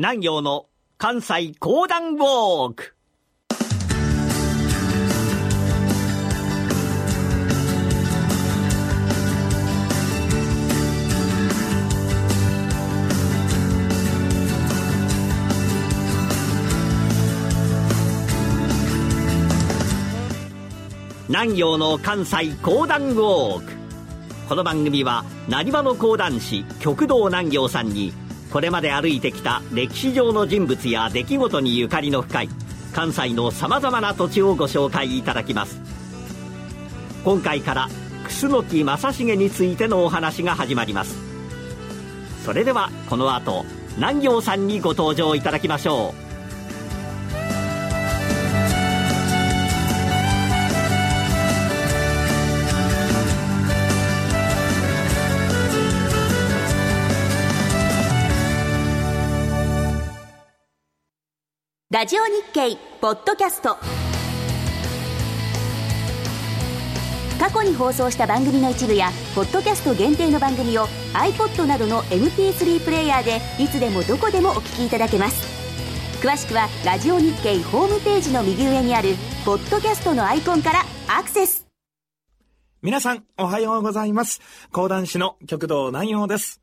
南陽の関西講談ウォーク。南陽の関西講談ウォーク。この番組はなにわの講談師極道南陽さんにこれまで歩いてきた歴史上の人物や出来事にゆかりの深い関西のさまざまな土地をご紹介いただきます。今回から楠木正成についてのお話が始まります。それではこの後南行さんにご登場いただきましょう。ラジオ日経ポッドキャスト。過去に放送した番組の一部やポッドキャスト限定の番組を iPod などの MP3 プレイヤーでいつでもどこでもお聞きいただけます。詳しくはラジオ日経ホームページの右上にあるポッドキャストのアイコンからアクセス。皆さんおはようございます。講談師の極道南陽です。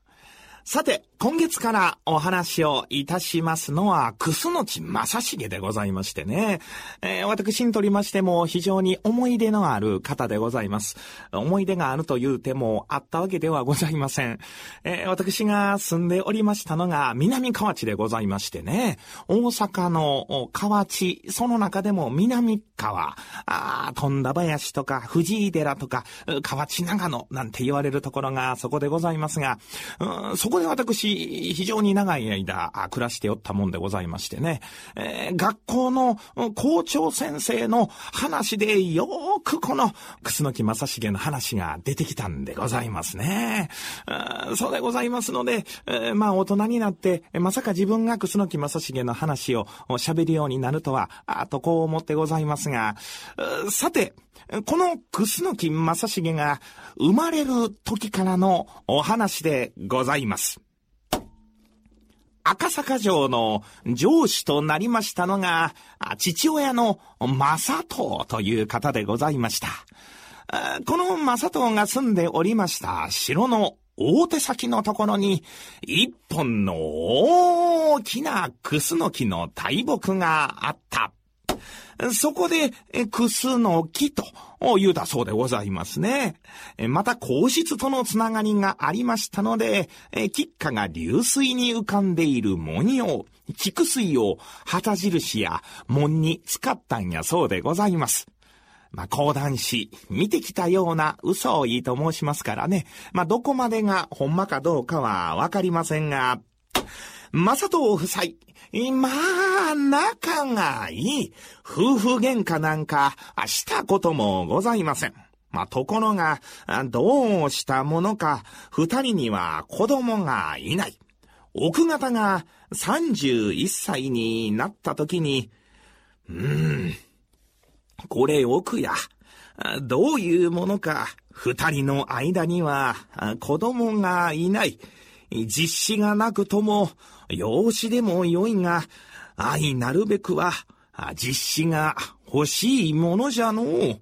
さて、今月からお話をいたしますのは、楠木正成でございましてね。えー、私にとりましても非常に思い出のある方でございます。思い出があるという手もあったわけではございません。えー、私が住んでおりましたのが南河内でございましてね。大阪の河内、その中でも南川、ああ富田林とか藤井寺とか、河内長野なんて言われるところがそこでございますが、そこで私、非常に長い間、暮らしておったもんでございましてね、えー、学校の校長先生の話でよーくこの、楠木正成の話が出てきたんでございますね。そうでございますので、えー、まあ大人になって、まさか自分が楠木正成の話を喋るようになるとは、あとこう思ってございます。が、さて、この楠木正成が生まれる時からのお話でございます。赤坂城の城主となりましたのが、父親の正藤という方でございました。この正藤が住んでおりました城の大手先のところに、一本の大きなクスノキの大木があった。そこで、クスの木と言うだそうでございますね。また、皇室とのつながりがありましたので、吉花が流水に浮かんでいる文様、菊水を旗印や門に使ったんやそうでございます。まあ、講談師、見てきたような嘘をいいと申しますからね。まあ、どこまでがほんまかどうかはわかりませんが、マサト夫妻、まあ、仲がいい。夫婦喧嘩なんかしたこともございません。まあ、ところが、どうしたものか、二人には子供がいない。奥方が31歳になった時に、うーん、これ奥や。どういうものか、二人の間には子供がいない。実子がなくとも、養子でもよいが、愛なるべくは、実子が欲しいものじゃのう。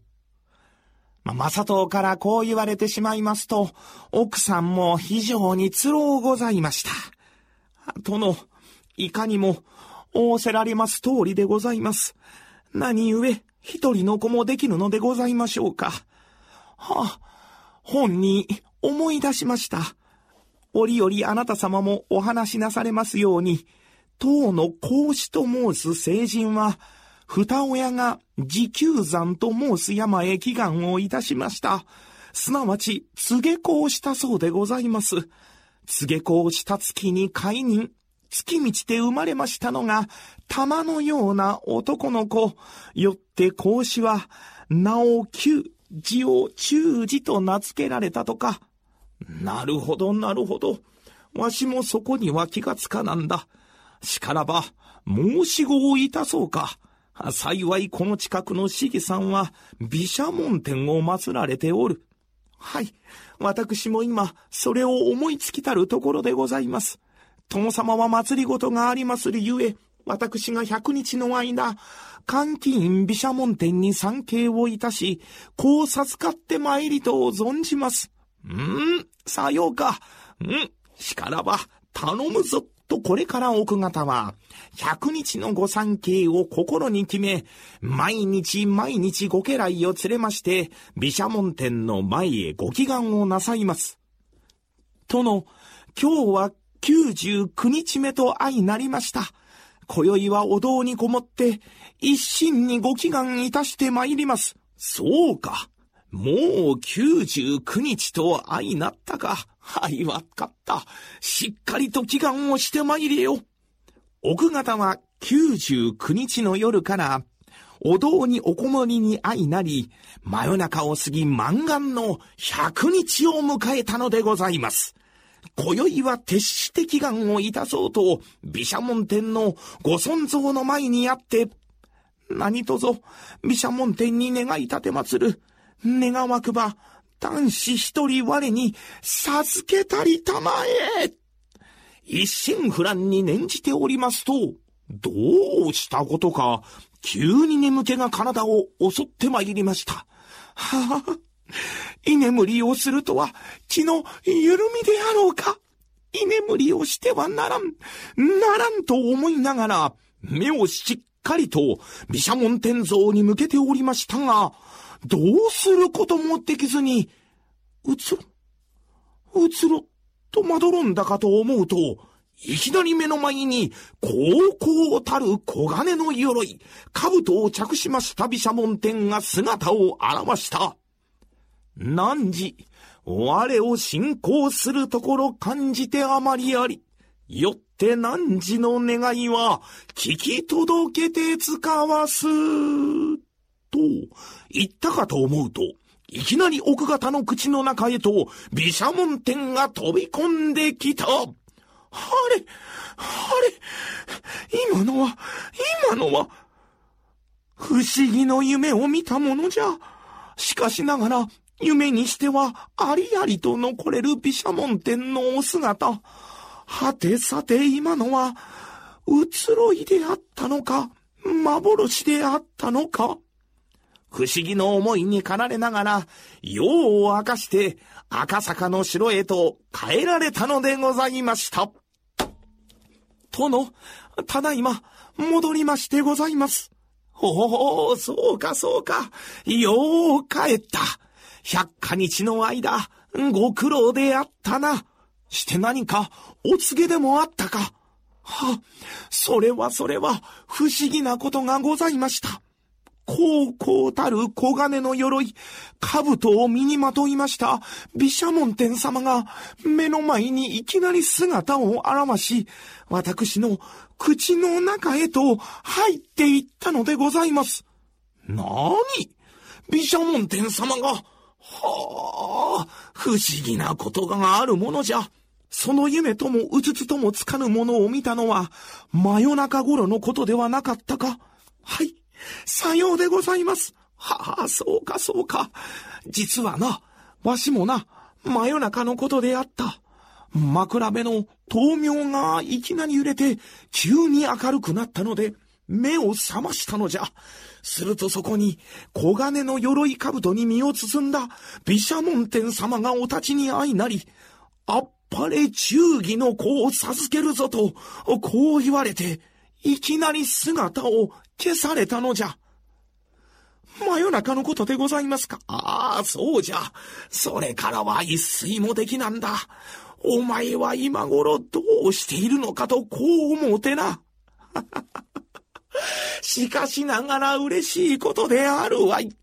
ま、まさとからこう言われてしまいますと、奥さんも非常に都合ございました。殿、いかにも、仰せられます通りでございます。何故、一人の子もできるのでございましょうか。はあ、本に思い出しました。折々あなた様もお話しなされますように、当の孔子と申す聖人は、二親が持久山と申す山へ祈願をいたしました。すなわち、告げ子をしたそうでございます。告げ子をした月に解任、月道で生まれましたのが、玉のような男の子。よって孔子は、名を旧、字を中字と名付けられたとか。なるほど、なるほど。わしもそこには気がつかなんだ。しからば、申し子をいたそうか。幸いこの近くの市議さんは、毘沙門天を祀られておる。はい。私も今、それを思いつきたるところでございます。殿様は祭りごとがありまするゆえ、私が百日の間、監禁院毘沙門天に参詣をいたし、こう授かって参りと存じます。うん、さようか。うん、しからば、頼むぞ。とこれから奥方は、百日のご参詣を心に決め、毎日毎日ご家来を連れまして、毘沙門天の前へご祈願をなさいます。殿、今日は99日目と相なりました。今宵はお堂にこもって、一心にご祈願いたして参ります。そうか。もう99日と相なったか。はい、わかった。しっかりと祈願をして参りよ。奥方は99日の夜から、お堂におこもりに相なり、真夜中を過ぎ満願の100日を迎えたのでございます。今宵は徹して祈願をいたそうと、毘沙門天のご尊像の前にあって、何とぞ、毘沙門天に願い立てまつる、願わくば、男子一人我に授けたりたまえ。一心不乱に念じておりますと、どうしたことか、急に眠気が体を襲ってまいりました。はあ、居眠りをするとは気の緩みであろうか。居眠りをしてはならん、ならんと思いながら、目をしっかりと毘沙門天像に向けておりましたが、どうすることもできずに、うつろ、うつろとまどろんだかと思うと、いきなり目の前に、高校たる小金の鎧、兜を着しました毘沙門天が姿を現した。何時、我を信仰するところ感じてあまりあり、よって何時の願いは聞き届けて使わす。と言ったかと思うと、いきなり奥方の口の中へと、毘沙門天が飛び込んできた。あれ、あれ、今のは、今のは、不思議の夢を見たものじゃ。しかしながら、夢にしてはありありと残れる毘沙門天のお姿。はてさて今のは、移ろいであったのか、幻であったのか。不思議の思いに駆られながら、用を明かして赤坂の城へと帰られたのでございました。殿、ただいま、戻りましてございます。おお、そうかそうか。よう帰った。百花日の間、ご苦労であったな。して何か、お告げでもあったか。は、それはそれは、不思議なことがございました。高校たる小金の鎧、兜を身にまといました、毘沙門天様が、目の前にいきなり姿を現し、私の口の中へと入っていったのでございます。なに毘沙門天様が、はあ、不思議なことがあるものじゃ。その夢ともうつつともつかぬものを見たのは、真夜中頃のことではなかったかはい。さようでございます。はあ、そうかそうか。実はな、わしもな、真夜中のことであった。枕目の豆苗がいきなり揺れて、急に明るくなったので、目を覚ましたのじゃ。するとそこに、小金の鎧兜に身を包んだ、毘沙門天様がお立ちに相なり、あっぱれ忠義の子を授けるぞと、こう言われて、いきなり姿を消されたのじゃ。真夜中のことでございますか？ああ、そうじゃ。それからは一睡もできなんだ。お前は今頃どうしているのかとこう思うてな。しかしながら嬉しいことであるわい。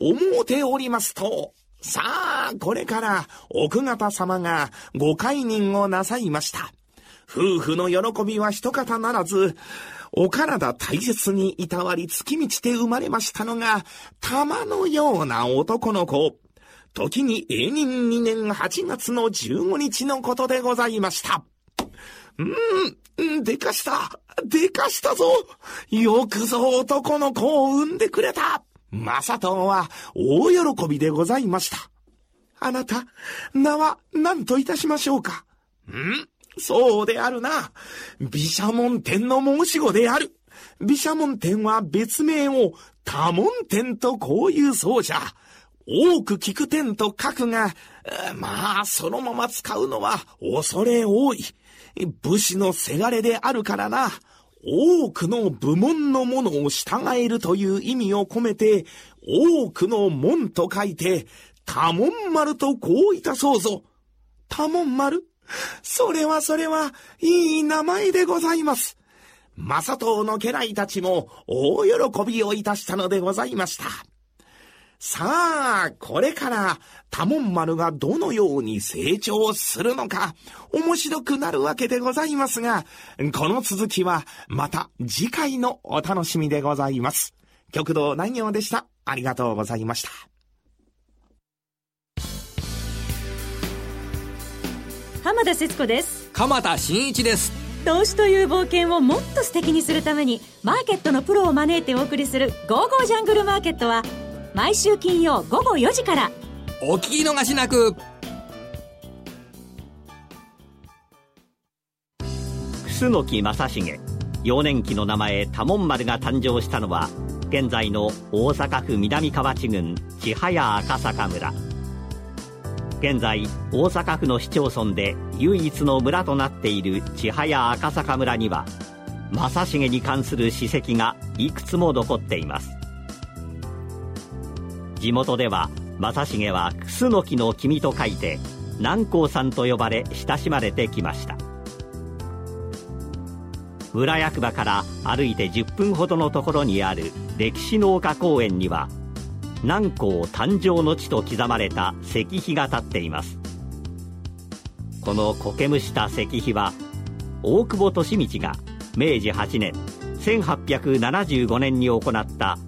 思うておりますと、さあ、これから奥方様がご解任をなさいました。夫婦の喜びは一方ならず、お体大切にいたわり月道で生まれましたのが、玉のような男の子。時に永人2年8月の15日のことでございました。うん、でかした、でかしたぞ。よくぞ男の子を産んでくれた。マサトは大喜びでございました。あなた、名は何といたしましょうか？んそうであるな。毘沙門天の申し子である。毘沙門天は別名を多門天とこういうそうじゃ。多く聞く天と書くが、まあ、そのまま使うのは恐れ多い。武士のせがれであるからな。多くの部門のものを従えるという意味を込めて、多くの門と書いて、多門丸とこういたそうぞ。多門丸？それはそれは、いい名前でございます。マサトウの家来たちも大喜びをいたしたのでございました。さあ、これから多門丸がどのように成長するのか、面白くなるわけでございますが、この続きはまた次回のお楽しみでございます。極道南陽でした。ありがとうございました。浜田節子です。鎌田新一です。投資という冒険をもっと素敵にするためにマーケットのプロを招いてお送りする「ゴーゴージャングルマーケット」は毎週金曜午後4時から。お聞き逃しなく。楠木正成幼年期の名前多門丸が誕生したのは現在の大阪府南河内郡千早赤坂村現在大阪府の市町村で唯一の村となっている千早赤坂村には正成に関する史跡がいくつも残っています。地元では正成は楠木の君と書いて南光さんと呼ばれ親しまれてきました。村役場から歩いて10分ほどのところにある歴史農家公園には南光誕生の地と刻まれた石碑が立っています。この苔むした石碑は大久保利通が明治8年1875年に行った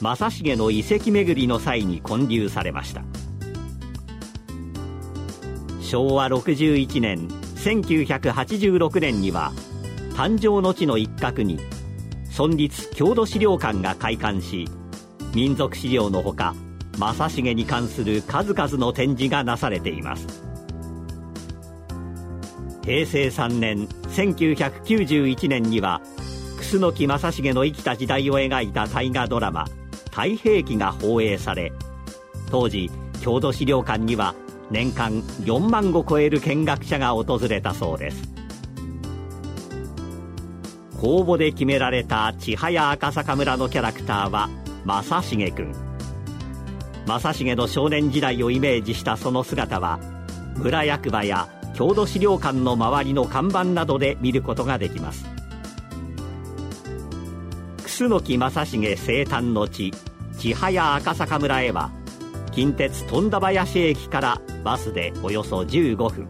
正成の遺跡巡りの際に建立されました。昭和61年1986年には誕生の地の一角に村立郷土資料館が開館し民族資料のほか正成に関する数々の展示がなされています。平成3年1991年には楠木正成の生きた時代を描いた大河ドラマ「太平記」が放映され当時郷土資料館には年間4万を超える見学者が訪れたそうです。公募で決められた千早赤坂村のキャラクターは正成君。正成の少年時代をイメージしたその姿は村役場や郷土資料館の周りの看板などで見ることができます。楠木正成生誕の地千早赤坂村へは近鉄富田林駅からバスでおよそ15分。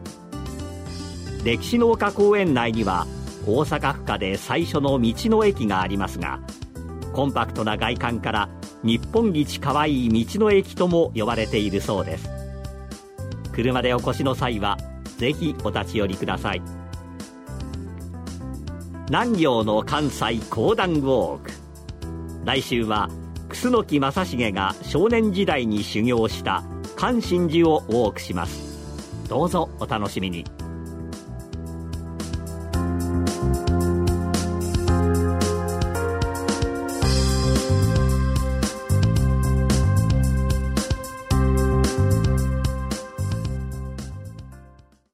歴史の丘公園内には大阪府下で最初の道の駅がありますがコンパクトな外観から日本一かわいい道の駅とも呼ばれているそうです。車でお越しの際はぜひお立ち寄りください。南行の関西講談ウォーク。来週は楠木正成が少年時代に修行した関心寺をウォークします。どうぞお楽しみに。